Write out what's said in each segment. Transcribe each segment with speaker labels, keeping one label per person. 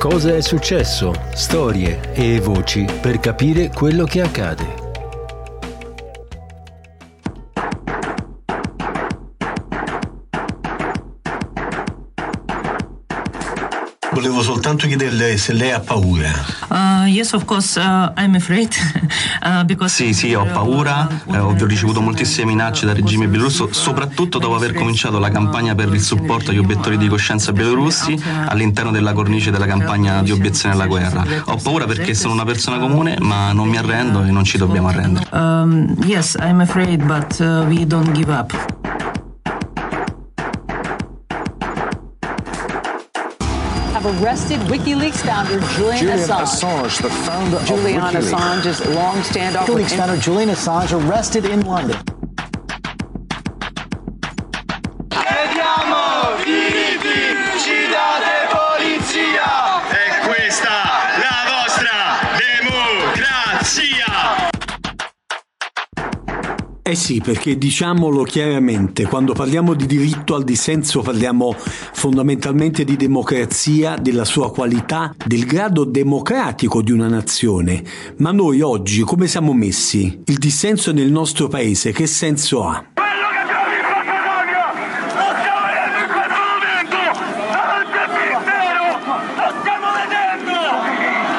Speaker 1: Cosa è successo? Storie e voci per capire quello che accade.
Speaker 2: Volevo soltanto chiederle se lei ha paura.
Speaker 3: Uh, yes, of course, uh, I'm afraid.
Speaker 4: uh, because sì, sì, ho paura. Eh, ho ricevuto moltissime minacce dal regime bielorusso, soprattutto dopo aver cominciato la campagna per il supporto agli obiettori di coscienza bielorussi all'interno della cornice della campagna di obiezione alla guerra. Ho paura perché sono una persona comune, ma non mi arrendo e non ci dobbiamo arrendere.
Speaker 3: Um, yes, I'm afraid, but uh, we don't give up.
Speaker 5: Have arrested WikiLeaks founder Julian,
Speaker 6: Julian
Speaker 5: Assange.
Speaker 6: Assange, the founder
Speaker 5: Julian
Speaker 6: of WikiLeaks.
Speaker 5: Assange's long standoff
Speaker 6: WikiLeaks founder Julian Assange arrested in London.
Speaker 7: Eh sì, perché diciamolo chiaramente, quando parliamo di diritto al dissenso parliamo fondamentalmente di democrazia, della sua qualità, del grado democratico di una nazione. Ma noi oggi come siamo messi? Il dissenso nel nostro paese che senso ha?
Speaker 8: Quello che abbiamo in Macedonia lo stiamo vedendo in questo momento! Davanti al Ministero lo stiamo vedendo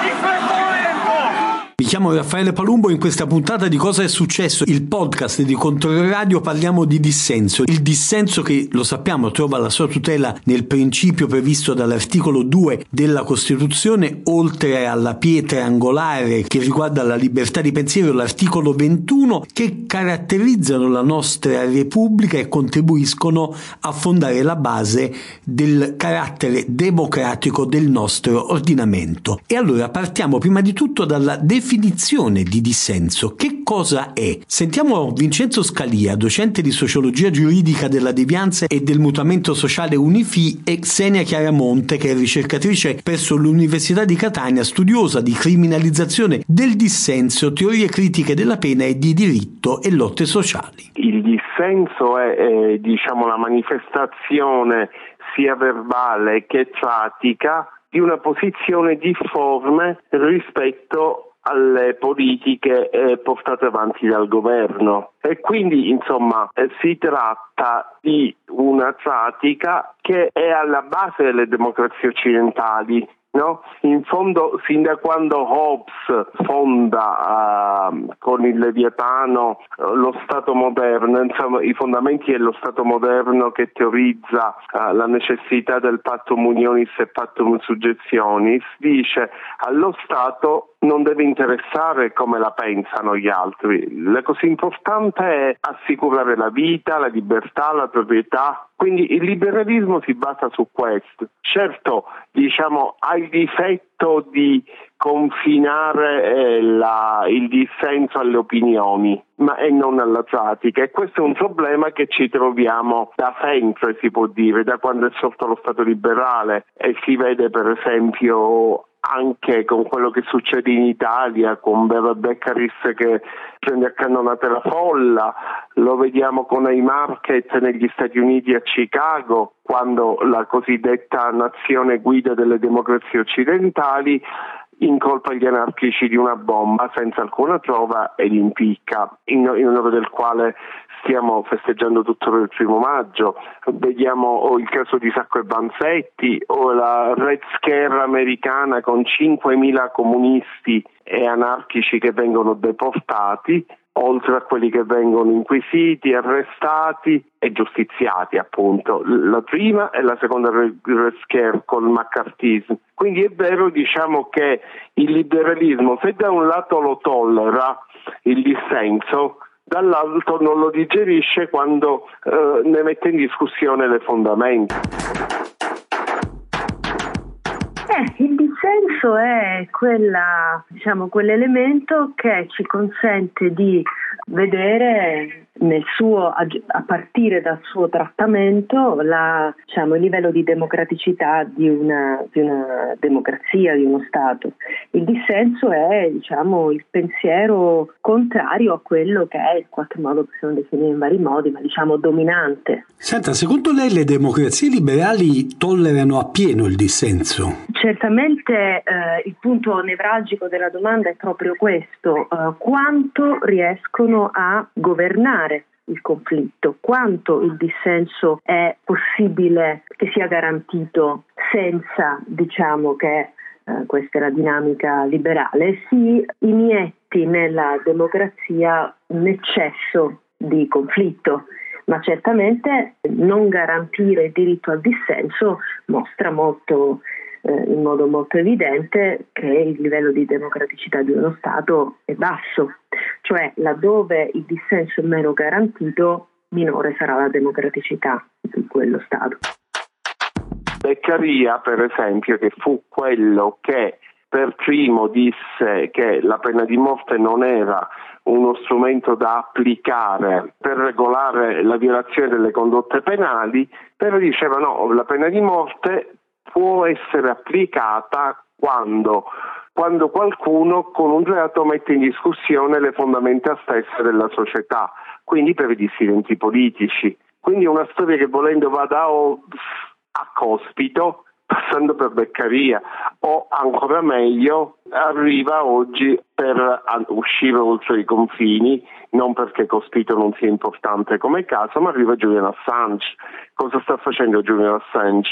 Speaker 8: in questo momento!
Speaker 7: Raffaele Palumbo in questa puntata di Cosa è successo, il podcast di Controradio parliamo di dissenso. Il dissenso che, lo sappiamo, trova la sua tutela nel principio previsto dall'articolo 2 della Costituzione, oltre alla pietra angolare che riguarda la libertà di pensiero, l'articolo 21, che caratterizzano la nostra Repubblica e contribuiscono a fondare la base del carattere democratico del nostro ordinamento. E allora partiamo prima di tutto dalla definizione di dissenso. Che cosa è? Sentiamo Vincenzo Scalia, docente di sociologia giuridica della devianza e del mutamento sociale Unifi e Xenia Chiaramonte, che è ricercatrice presso l'Università di Catania, studiosa di criminalizzazione del dissenso, teorie critiche della pena e di diritto e lotte sociali.
Speaker 9: Il dissenso è, è diciamo, la manifestazione sia verbale che pratica di una posizione difforme rispetto alle politiche eh, portate avanti dal governo. E quindi insomma eh, si tratta di una pratica che è alla base delle democrazie occidentali No? In fondo, sin da quando Hobbes fonda uh, con il Leviatano uh, lo Stato moderno, insomma, i fondamenti dello Stato moderno che teorizza uh, la necessità del pattum unionis e pattum suggezionis, dice allo Stato non deve interessare come la pensano gli altri. La cosa importante è assicurare la vita, la libertà, la proprietà. Quindi il liberalismo si basa su questo. Certo, diciamo, ha il difetto di confinare eh, la, il dissenso alle opinioni, ma e non alla pratica. E questo è un problema che ci troviamo da sempre, si può dire, da quando è sorto lo Stato liberale e si vede per esempio anche con quello che succede in Italia, con Beva Beccaris che prende a cannonate la folla, lo vediamo con Haymarket negli Stati Uniti a Chicago, quando la cosiddetta nazione guida delle democrazie occidentali incolpa gli anarchici di una bomba senza alcuna prova e li impicca, in, in onore del quale stiamo festeggiando tutto il primo maggio. Vediamo o il caso di Sacco e Vanzetti o la Red Scare americana con 5.000 comunisti e anarchici che vengono deportati oltre a quelli che vengono inquisiti, arrestati e giustiziati appunto, la prima e la seconda Red Scare col McCarthyismo. Quindi è vero diciamo che il liberalismo se da un lato lo tollera il dissenso, dall'altro non lo digerisce quando eh, ne mette in discussione le fondamenta.
Speaker 10: Eh, il dissenso è quella, diciamo, quell'elemento che ci consente di vedere suo, a partire dal suo trattamento la, diciamo, il livello di democraticità di una, di una, democrazia, di uno Stato. Il dissenso è diciamo, il pensiero contrario a quello che è, in qualche modo possiamo definire in vari modi, ma diciamo dominante.
Speaker 7: Senta, secondo lei le democrazie liberali tollerano appieno il dissenso?
Speaker 10: Certamente eh, il punto nevralgico della domanda è proprio questo, eh, quanto riescono a governare il conflitto, quanto il dissenso è possibile che sia garantito senza, diciamo che eh, questa è la dinamica liberale, si inietti nella democrazia un eccesso di conflitto ma certamente non garantire il diritto al dissenso mostra molto, eh, in modo molto evidente che il livello di democraticità di uno Stato è basso, cioè laddove il dissenso è meno garantito minore sarà la democraticità di quello Stato.
Speaker 9: Beccaria, per esempio, che fu quello che per primo disse che la pena di morte non era uno strumento da applicare per regolare la violazione delle condotte penali, però diceva no, la pena di morte può essere applicata quando, quando qualcuno con un reato mette in discussione le fondamenta stesse della società, quindi per i dissidenti politici. Quindi è una storia che volendo va da a cospito passando per Beccaria o ancora meglio arriva oggi per uscire oltre i confini, non perché Cospito non sia importante come caso, ma arriva Julian Assange. Cosa sta facendo Julian Assange?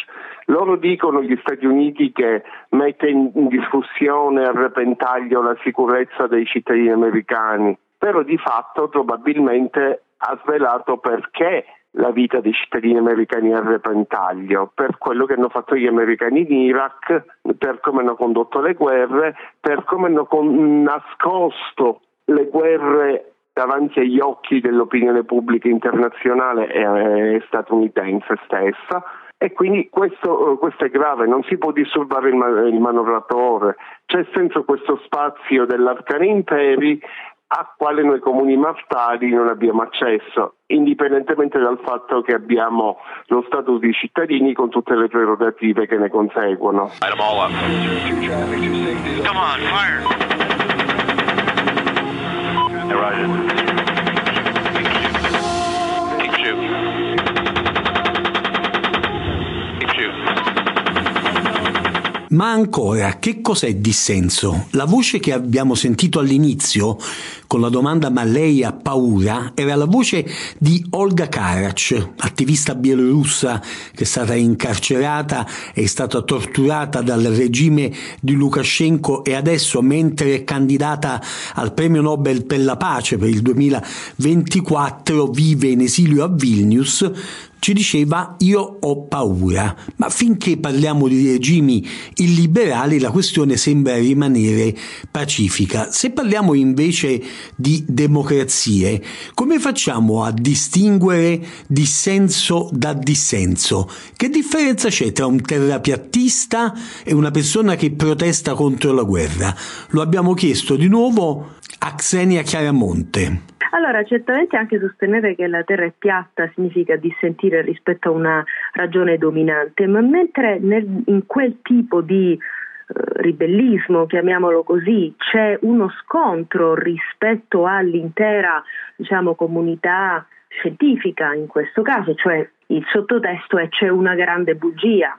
Speaker 9: Loro dicono gli Stati Uniti che mette in discussione a repentaglio la sicurezza dei cittadini americani, però di fatto probabilmente ha svelato perché la vita dei cittadini americani a repentaglio, per quello che hanno fatto gli americani in Iraq, per come hanno condotto le guerre, per come hanno con- nascosto le guerre davanti agli occhi dell'opinione pubblica internazionale e statunitense stessa. E quindi questo, questo, è grave, non si può disturbare il, il manovratore, c'è senso questo spazio dell'arcane imperi a quale noi comuni mortali non abbiamo accesso, indipendentemente dal fatto che abbiamo lo status di cittadini con tutte le prerogative che ne conseguono. Come on, fire!
Speaker 7: Ma ancora, che cos'è dissenso? La voce che abbiamo sentito all'inizio, con la domanda ma lei ha paura, era la voce di Olga Karac, attivista bielorussa che è stata incarcerata, è stata torturata dal regime di Lukashenko e adesso, mentre è candidata al premio Nobel per la pace per il 2024, vive in esilio a Vilnius, ci diceva io ho paura, ma finché parliamo di regimi illiberali la questione sembra rimanere pacifica. Se parliamo invece di democrazie, come facciamo a distinguere dissenso da dissenso? Che differenza c'è tra un terrapiattista e una persona che protesta contro la guerra? Lo abbiamo chiesto di nuovo a Xenia Chiaramonte.
Speaker 10: Allora, certamente anche sostenere che la Terra è piatta significa dissentire rispetto a una ragione dominante, ma mentre nel, in quel tipo di eh, ribellismo, chiamiamolo così, c'è uno scontro rispetto all'intera diciamo, comunità scientifica in questo caso, cioè il sottotesto è c'è una grande bugia,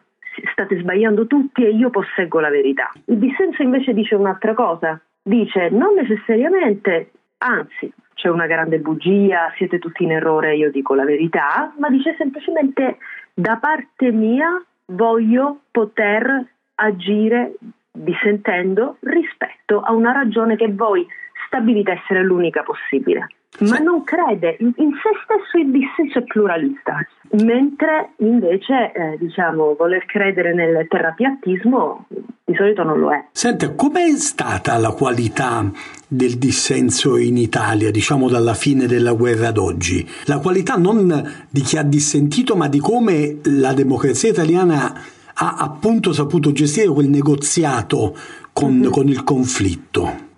Speaker 10: state sbagliando tutti e io posseggo la verità. Il dissenso invece dice un'altra cosa, dice non necessariamente, anzi c'è una grande bugia, siete tutti in errore, io dico la verità, ma dice semplicemente da parte mia voglio poter agire dissentendo rispetto a una ragione che voi stabilite essere l'unica possibile ma non crede in, in se stesso il dissenso è pluralista, mentre invece eh, diciamo voler credere nel terrapiattismo di solito non lo è.
Speaker 7: Senta, com'è stata la qualità del dissenso in Italia, diciamo dalla fine della guerra ad oggi? La qualità non di chi ha dissentito, ma di come la democrazia italiana ha appunto saputo gestire quel negoziato con, mm-hmm. con il conflitto.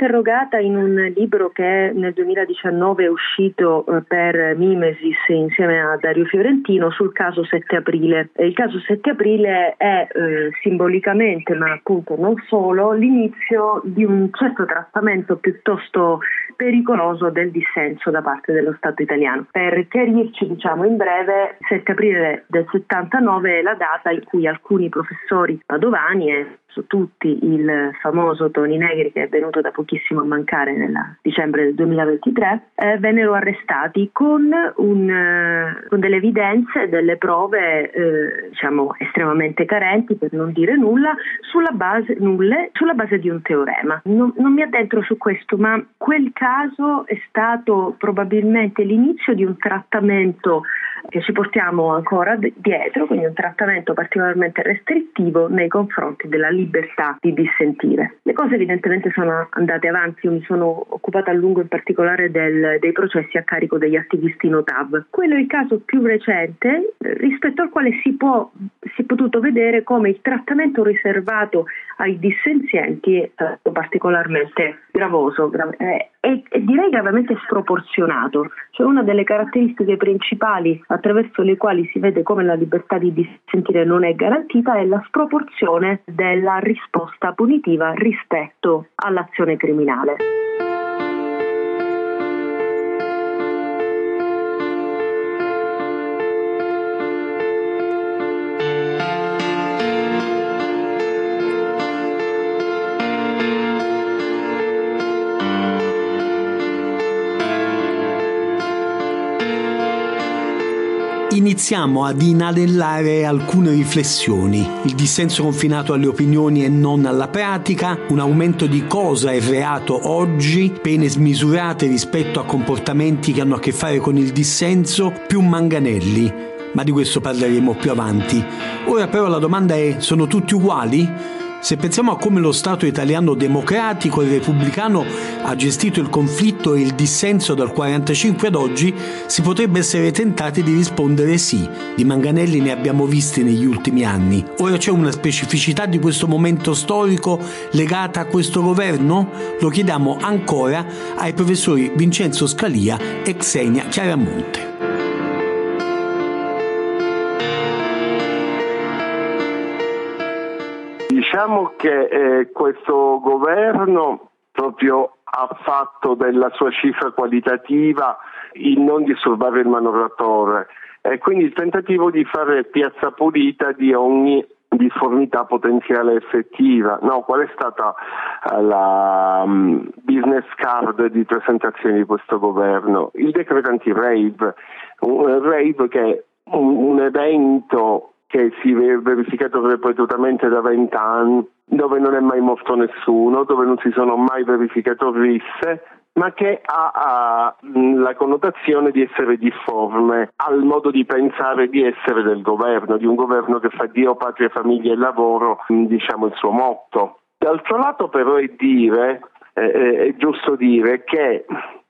Speaker 10: Interrogata in un libro che nel 2019 è uscito eh, per Mimesis insieme a Dario Fiorentino sul caso 7 aprile. Il caso 7 aprile è eh, simbolicamente, ma appunto non solo, l'inizio di un certo trattamento piuttosto pericoloso del dissenso da parte dello Stato italiano. Per chiarirci, diciamo in breve, 7 aprile del 79 è la data in cui alcuni professori padovani e su tutti il famoso Tony Negri che è venuto da pochissimo a mancare nel dicembre del 2023, eh, vennero arrestati con, un, eh, con, delle evidenze, delle prove eh, diciamo estremamente carenti per non dire nulla, sulla base, nulle, sulla base di un teorema. Non, non mi addentro su questo, ma quel caso è stato probabilmente l'inizio di un trattamento che ci portiamo ancora dietro, quindi un trattamento particolarmente restrittivo nei confronti della libertà di dissentire. Le cose evidentemente sono andate avanti, io mi sono occupata a lungo in particolare del, dei processi a carico degli attivisti Notav. Quello è il caso più recente eh, rispetto al quale si, può, si è potuto vedere come il trattamento riservato ai dissenzienti è stato particolarmente gravoso eh, e, e direi gravemente sproporzionato. Cioè una delle caratteristiche principali attraverso le quali si vede come la libertà di dissentire non è garantita è la sproporzione della risposta punitiva rispetto all'azione criminale.
Speaker 7: Iniziamo ad inanellare alcune riflessioni. Il dissenso confinato alle opinioni e non alla pratica, un aumento di cosa è reato oggi, pene smisurate rispetto a comportamenti che hanno a che fare con il dissenso, più manganelli. Ma di questo parleremo più avanti. Ora però la domanda è, sono tutti uguali? Se pensiamo a come lo Stato italiano democratico e repubblicano ha gestito il conflitto e il dissenso dal 1945 ad oggi, si potrebbe essere tentati di rispondere sì. Di manganelli ne abbiamo visti negli ultimi anni. Ora c'è una specificità di questo momento storico legata a questo governo? Lo chiediamo ancora ai professori Vincenzo Scalia e Xenia Chiaramonte.
Speaker 9: Diciamo che eh, questo governo proprio ha fatto della sua cifra qualitativa il non disturbare il manoratore e quindi il tentativo di fare piazza pulita di ogni difformità potenziale effettiva. No, qual è stata uh, la um, business card di presentazione di questo governo? Il decreto anti-rave, un rave che è un, un evento che si è verificato ripetutamente da vent'anni, dove non è mai morto nessuno, dove non si sono mai verificate risse, ma che ha, ha, la connotazione di essere difforme al modo di pensare di essere del governo, di un governo che fa Dio, patria, famiglia e lavoro, diciamo il suo motto. D'altro lato però è dire, eh, è giusto dire che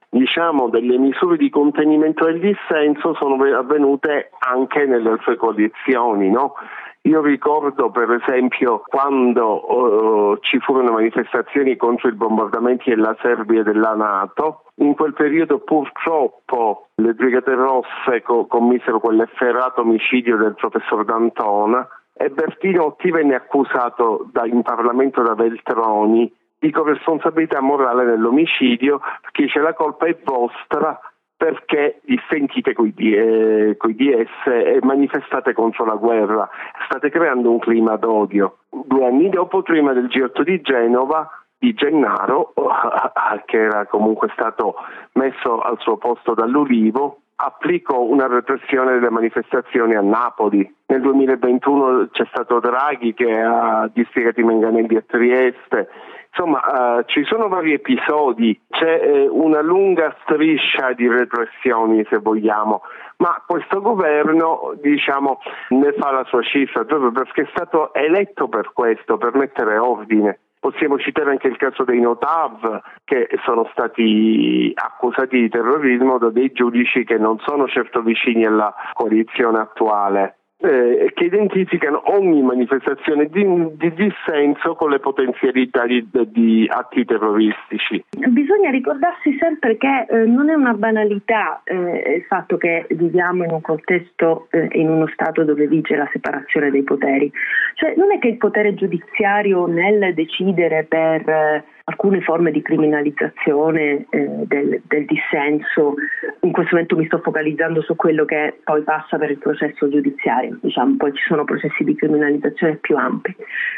Speaker 9: diciamo, delle misure di contenimento del dissenso sono avvenute anche nelle altre coalizioni. No? Io ricordo per esempio quando uh, ci furono manifestazioni contro i bombardamenti della Serbia e della Nato, in quel periodo purtroppo le Brigate Rosse co- commisero quell'efferato omicidio del professor D'Antona e Bertinotti venne accusato da, in Parlamento da Veltroni di corresponsabilità morale nell'omicidio, chi c'è la colpa è vostra perché dissentite coi, eh, coi DS e manifestate contro la guerra, state creando un clima d'odio. Due anni dopo, prima del G8 di Genova, di Gennaro, che era comunque stato messo al suo posto dall'Ulivo, applicò una repressione delle manifestazioni a Napoli. Nel 2021 c'è stato Draghi che ha dispiegato i manganelli a Trieste Insomma, uh, ci sono vari episodi, c'è eh, una lunga striscia di repressioni, se vogliamo, ma questo governo diciamo, ne fa la sua cifra proprio perché è stato eletto per questo, per mettere ordine. Possiamo citare anche il caso dei Notav che sono stati accusati di terrorismo da dei giudici che non sono certo vicini alla coalizione attuale. Eh, che identificano ogni manifestazione di, di, dissenso con le potenzialità di, di, atti terroristici.
Speaker 10: Bisogna ricordarsi sempre che eh, non è una banalità eh, il fatto che viviamo in un contesto, eh, in uno Stato dove vige la separazione dei poteri. Cioè non è che il potere giudiziario nel decidere per eh, alcune forme di criminalizzazione eh, del, del, dissenso. In questo momento mi sto focalizzando su quello che poi passa per il processo giudiziario, diciamo, poi ci sono processi di criminalizzazione più ampi.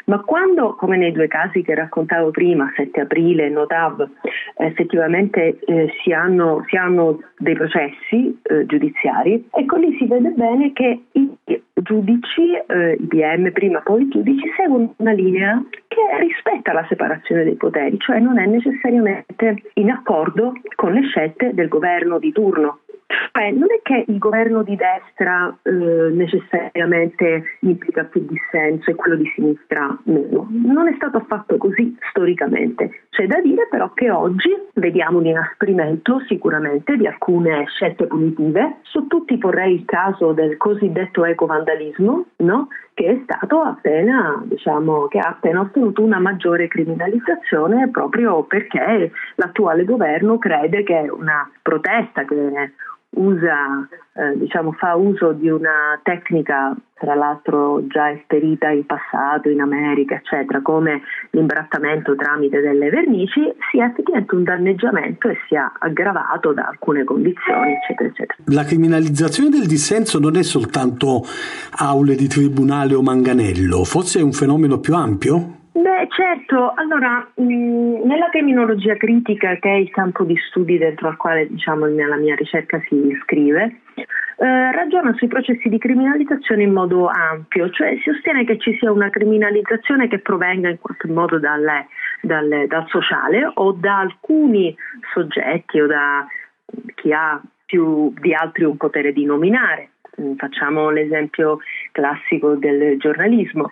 Speaker 10: Ma quando, come nei due casi che raccontavo prima, 7 aprile e Notav, effettivamente eh, si, hanno, si, hanno, dei processi eh, giudiziari, ecco lì si vede bene che giudici, eh, i PM prima poi i giudici, seguono una linea che rispetta la separazione dei poteri, cioè non è necessariamente in accordo con le scelte del governo di turno. Cioè, non è che il governo di destra eh, necessariamente implica più dissenso e quello di sinistra meno. Non è stato affatto così storicamente. C'è da dire però che oggi vediamo un inasprimento sicuramente di alcune scelte punitive. Su tutti porrei il caso del cosiddetto ecovandalismo, no? che è stato appena, diciamo, che ha appena ottenuto una maggiore criminalizzazione proprio perché l'attuale governo crede che una protesta, che usa, eh, diciamo, fa uso di una tecnica tra l'altro già esperita in passato in America, eccetera, come l'imbrattamento tramite delle vernici, sia effettivamente un danneggiamento e sia aggravato da alcune condizioni, eccetera, eccetera.
Speaker 7: La criminalizzazione del dissenso non è soltanto aule di tribunale o manganello, forse è un fenomeno più ampio?
Speaker 10: Beh, certo, allora mh, mm, nella criminologia critica, che è il campo di studi dentro al quale diciamo, la mia ricerca si iscrive, eh, ragiona sui processi di criminalizzazione in modo ampio, cioè si sostiene che ci sia una criminalizzazione che provenga in qualche modo dalle, dalle, dal sociale o da alcuni soggetti o da chi ha più di altri un potere di nominare. Mm, facciamo l'esempio classico del giornalismo.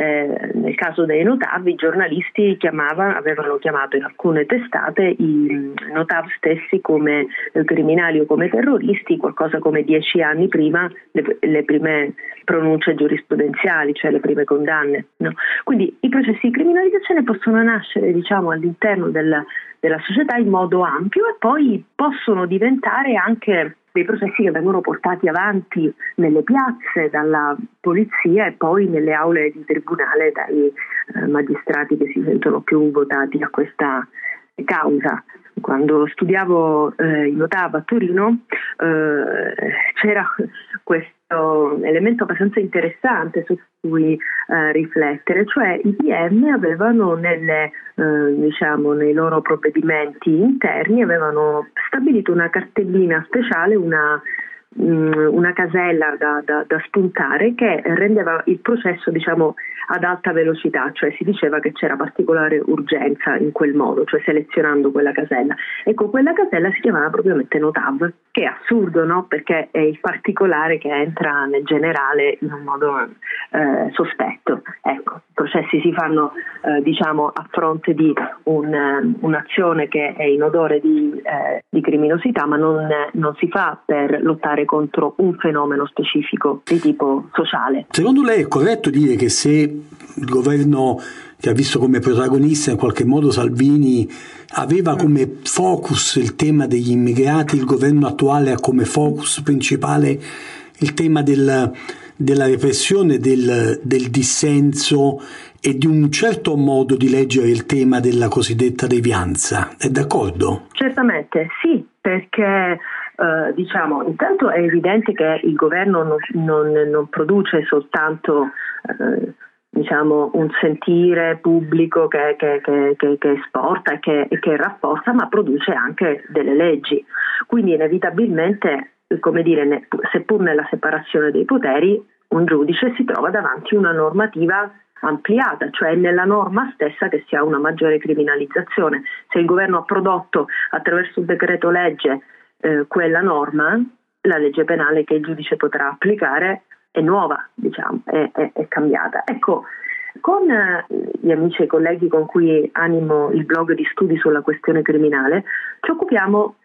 Speaker 10: Eh, nel caso dei Notav i giornalisti avevano chiamato in alcune testate i Notav stessi come eh, criminali o come terroristi qualcosa come dieci anni prima le, le prime pronunce giurisprudenziali, cioè le prime condanne. No? Quindi i processi di criminalizzazione possono nascere diciamo, all'interno della, della società in modo ampio e poi possono diventare anche dei processi che vengono portati avanti nelle piazze dalla polizia e poi nelle aule di tribunale dai eh, magistrati che si sentono più votati a questa causa. Quando studiavo eh, in Ottava a Torino eh, c'era questo elemento abbastanza interessante su cui eh, riflettere, cioè i PM avevano nelle, eh, diciamo, nei loro provvedimenti interni stabilito una cartellina speciale, una Mm, una casella da, da, da, spuntare che rendeva il processo diciamo, ad alta velocità, cioè si diceva che c'era particolare urgenza in quel modo, cioè selezionando quella casella. Ecco, quella casella si chiamava propriamente Notav, che è assurdo, no? Perché è il particolare che entra nel generale in un modo eh, sospetto. Ecco, i processi si fanno eh, diciamo, a fronte di un, un'azione che è in odore di, eh, di criminosità, ma non, non si fa per lottare lottare contro un fenomeno specifico di tipo sociale.
Speaker 7: Secondo lei è corretto dire che se il governo che ha visto come protagonista in qualche modo Salvini aveva come focus il tema degli immigrati, il governo attuale ha come focus principale il tema del, della repressione del, del dissenso e di un certo modo di leggere il tema della cosiddetta devianza. È d'accordo?
Speaker 10: Certamente, sì, perché eh, diciamo, intanto è evidente che il governo non, non, non produce soltanto eh, diciamo, un sentire pubblico che, che, che, che esporta e che, che rafforza, ma produce anche delle leggi. Quindi inevitabilmente, come dire, seppur nella separazione dei poteri, un giudice si trova davanti a una normativa ampliata, cioè nella norma stessa che si ha una maggiore criminalizzazione. Se il governo ha prodotto attraverso un decreto legge eh, quella norma, la legge penale che il giudice potrà applicare è nuova, diciamo, è, è, è cambiata. Ecco, con eh, gli amici e colleghi con cui animo il blog di studi sulla questione criminale, ci occupiamo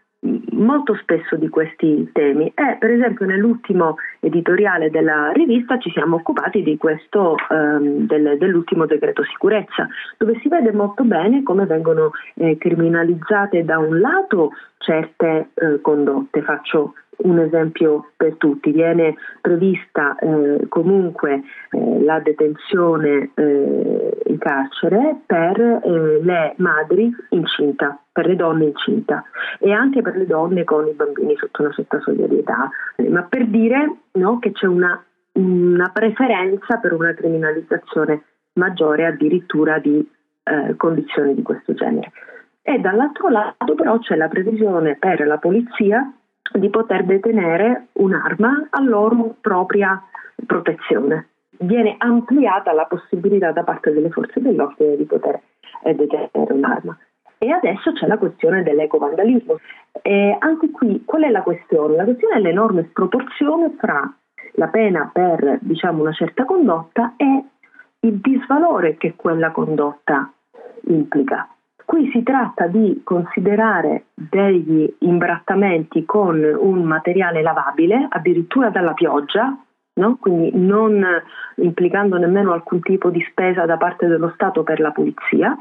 Speaker 10: molto spesso di questi temi e per esempio nell'ultimo editoriale della rivista ci siamo occupati questo, ehm, del, dell'ultimo decreto sicurezza dove si vede molto bene come vengono eh, criminalizzate da un lato certe eh, condotte. Faccio un esempio per tutti, viene prevista eh, comunque eh, la detenzione eh, in carcere per eh, le madri incinta, per le donne incinta e anche per le donne con i bambini sotto una certa soglia di età, ma per dire no, che c'è una, una, preferenza per una criminalizzazione maggiore addirittura di eh, condizioni di questo genere. E dall'altro lato però c'è la previsione per la polizia di poter detenere un'arma a loro propria protezione. Viene ampliata la possibilità da parte delle forze dell'ordine di poter eh, detenere un'arma. E adesso c'è la questione dell'ecovandalismo. E anche qui qual è la questione? La questione è l'enorme sproporzione fra la pena per diciamo, una certa condotta e il disvalore che quella condotta implica. Qui si tratta di considerare degli imbrattamenti con un materiale lavabile, addirittura dalla pioggia, no? quindi non implicando nemmeno alcun tipo di spesa da parte dello Stato per la pulizia,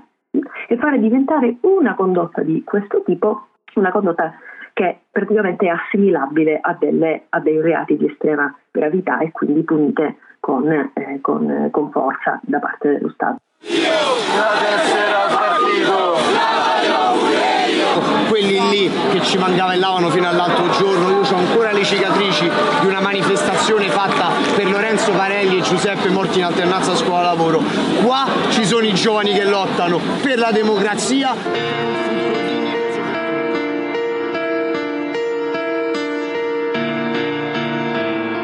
Speaker 10: e fare diventare una condotta di questo tipo una condotta che praticamente è assimilabile a, delle, a dei reati di estrema gravità e quindi punite con, eh, con, con forza da parte dello Stato.
Speaker 11: Quelli lì che ci mangavellavano fino all'altro giorno, io ho ancora le cicatrici di una manifestazione fatta per Lorenzo Panelli e Giuseppe morti in alternanza scuola-lavoro. Qua ci sono i giovani che lottano per la democrazia.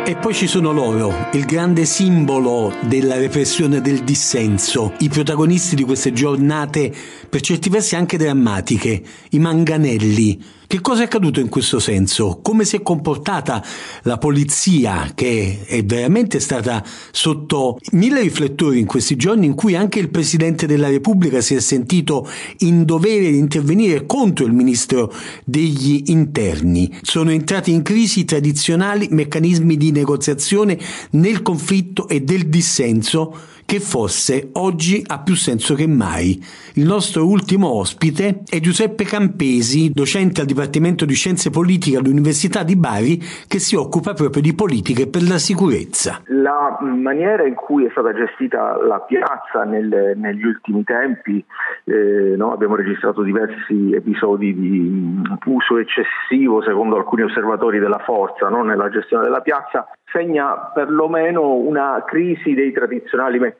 Speaker 7: E poi ci sono loro, il grande simbolo della repressione del dissenso, i protagonisti di queste giornate per certi versi anche drammatiche, i manganelli, che cosa è accaduto in questo senso? Come si è comportata la polizia che è veramente stata sotto mille riflettori in questi giorni in cui anche il Presidente della Repubblica si è sentito in dovere di intervenire contro il Ministro degli Interni. Sono entrati in crisi tradizionali meccanismi di negoziazione nel conflitto e del dissenso che forse oggi ha più senso che mai. Il nostro ultimo ospite è Giuseppe Campesi, docente al Dipartimento di Scienze Politiche all'Università di Bari, che si occupa proprio di politiche per la sicurezza.
Speaker 12: La maniera in cui è stata gestita la piazza nel, negli ultimi tempi, eh, no? abbiamo registrato diversi episodi di uso eccessivo, secondo alcuni osservatori, della forza no? nella gestione della piazza, segna perlomeno una crisi dei tradizionali meccanismi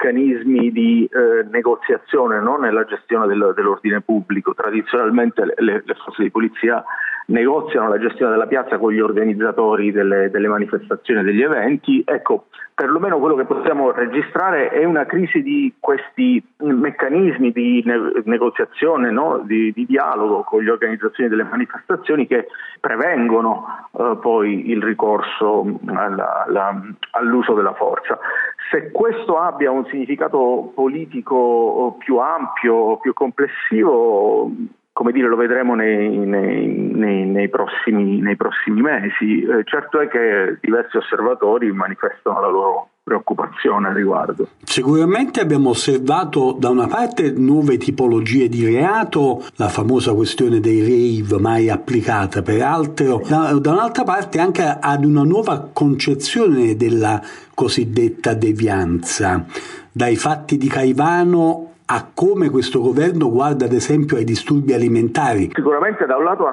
Speaker 12: di eh, negoziazione no? nella gestione del, dell'ordine pubblico. Tradizionalmente le, le, forze di polizia negoziano la gestione della piazza con gli organizzatori delle, delle manifestazioni e degli eventi. Ecco, perlomeno quello che possiamo registrare è una crisi di questi meccanismi di ne- negoziazione, no? di, di, dialogo con le organizzazioni delle manifestazioni che prevengono eh, poi il ricorso alla, alla, all'uso della forza. Se questo abbia un significato politico più ampio, più complessivo, come dire, lo vedremo nei, nei, nei, nei prossimi, prossimi, mesi. Eh, certo è che diversi osservatori manifestano la loro preoccupazione al riguardo.
Speaker 7: Sicuramente abbiamo osservato da una parte nuove tipologie di reato, la famosa questione dei rave mai applicata peraltro, da, da un'altra parte anche ad una nuova concezione della cosiddetta devianza. Dai fatti di Caivano a come questo governo guarda ad esempio ai disturbi alimentari.
Speaker 12: Sicuramente da un lato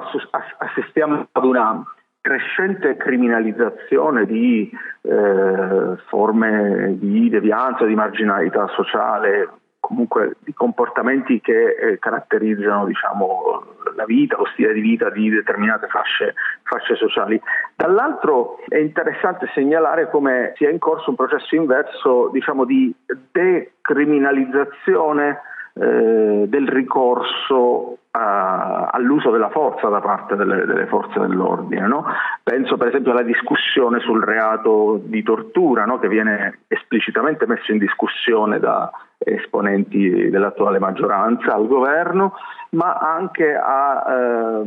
Speaker 12: assistiamo ad una crescente criminalizzazione di eh, forme di devianza, di marginalità sociale, comunque di comportamenti che eh, caratterizzano diciamo, la vita, lo stile di vita di determinate fasce, fasce, sociali. Dall'altro è interessante segnalare come sia in corso un processo inverso diciamo, di decriminalizzazione eh, del ricorso a, all'uso della forza da parte delle, delle forze dell'ordine. No? Penso per esempio alla discussione sul reato di tortura no? che viene esplicitamente messo in discussione da esponenti dell'attuale maggioranza al governo, ma anche alle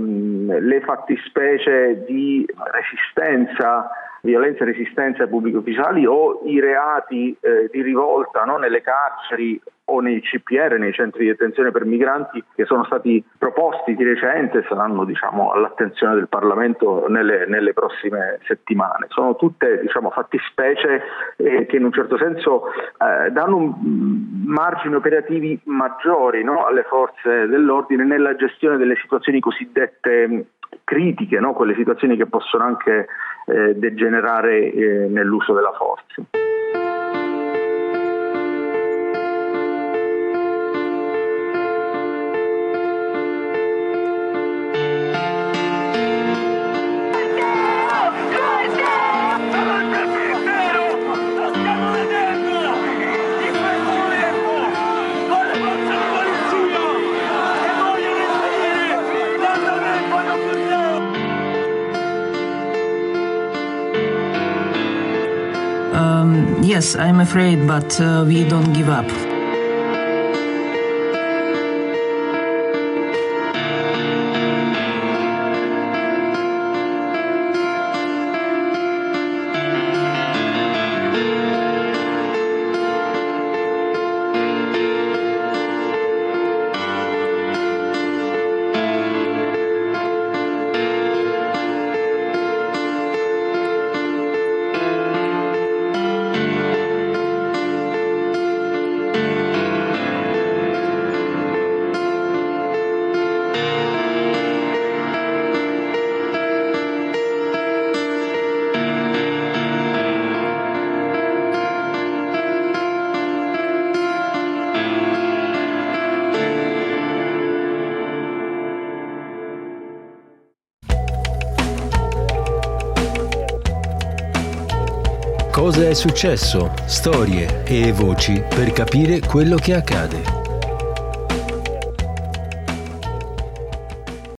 Speaker 12: ehm, fattispecie di resistenza violenza e resistenza ai pubblici ufficiali o i reati eh, di rivolta no? nelle carceri o nei CPR, nei centri di detenzione per migranti che sono stati proposti di recente e saranno diciamo, all'attenzione del Parlamento nelle, nelle prossime settimane. Sono tutte diciamo, fattispecie eh, che in un certo senso eh, danno margini operativi maggiori no? alle forze dell'ordine nella gestione delle situazioni cosiddette critiche, no? quelle situazioni che possono anche eh, degenerare eh, nell'uso della forza.
Speaker 3: Yes, I'm afraid, but uh, we don't give up.
Speaker 7: Successo? Storie e voci per capire quello che accade.